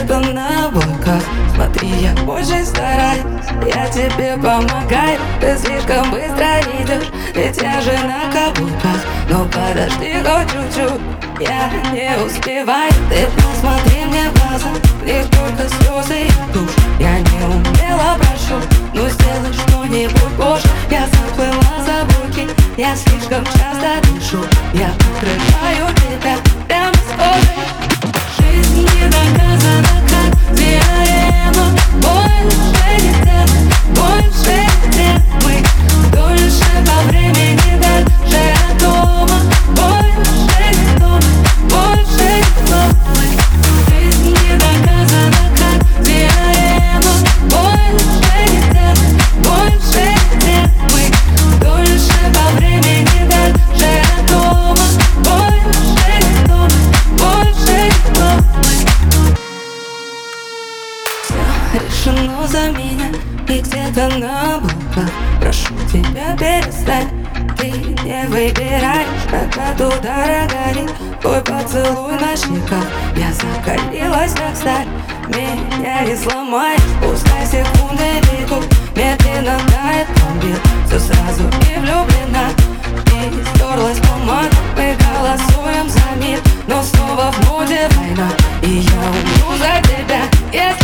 где-то на облаках Смотри, я очень стараюсь Я тебе помогаю. Ты слишком быстро идешь Ведь я же на каблуках. Но подожди хоть чуть-чуть Я не успеваю. Ты посмотри мне в глаза В только слезы и душ Я не умела, прошу Ну сделай что-нибудь позже Я заплыла за буки Я слишком часто дышу. Я открываю тишину за меня И где-то на облаках Прошу тебя перестать. Ты не выбираешь Когда туда горит Твой поцелуй на щеках Я закалилась как сталь. Меня не сломаешь Пускай секунды бегут. Медленно тает бомбит Все сразу и влюблена. И стерлась туман Мы голосуем за мир. Но снова в моде война И я умру за тебя, если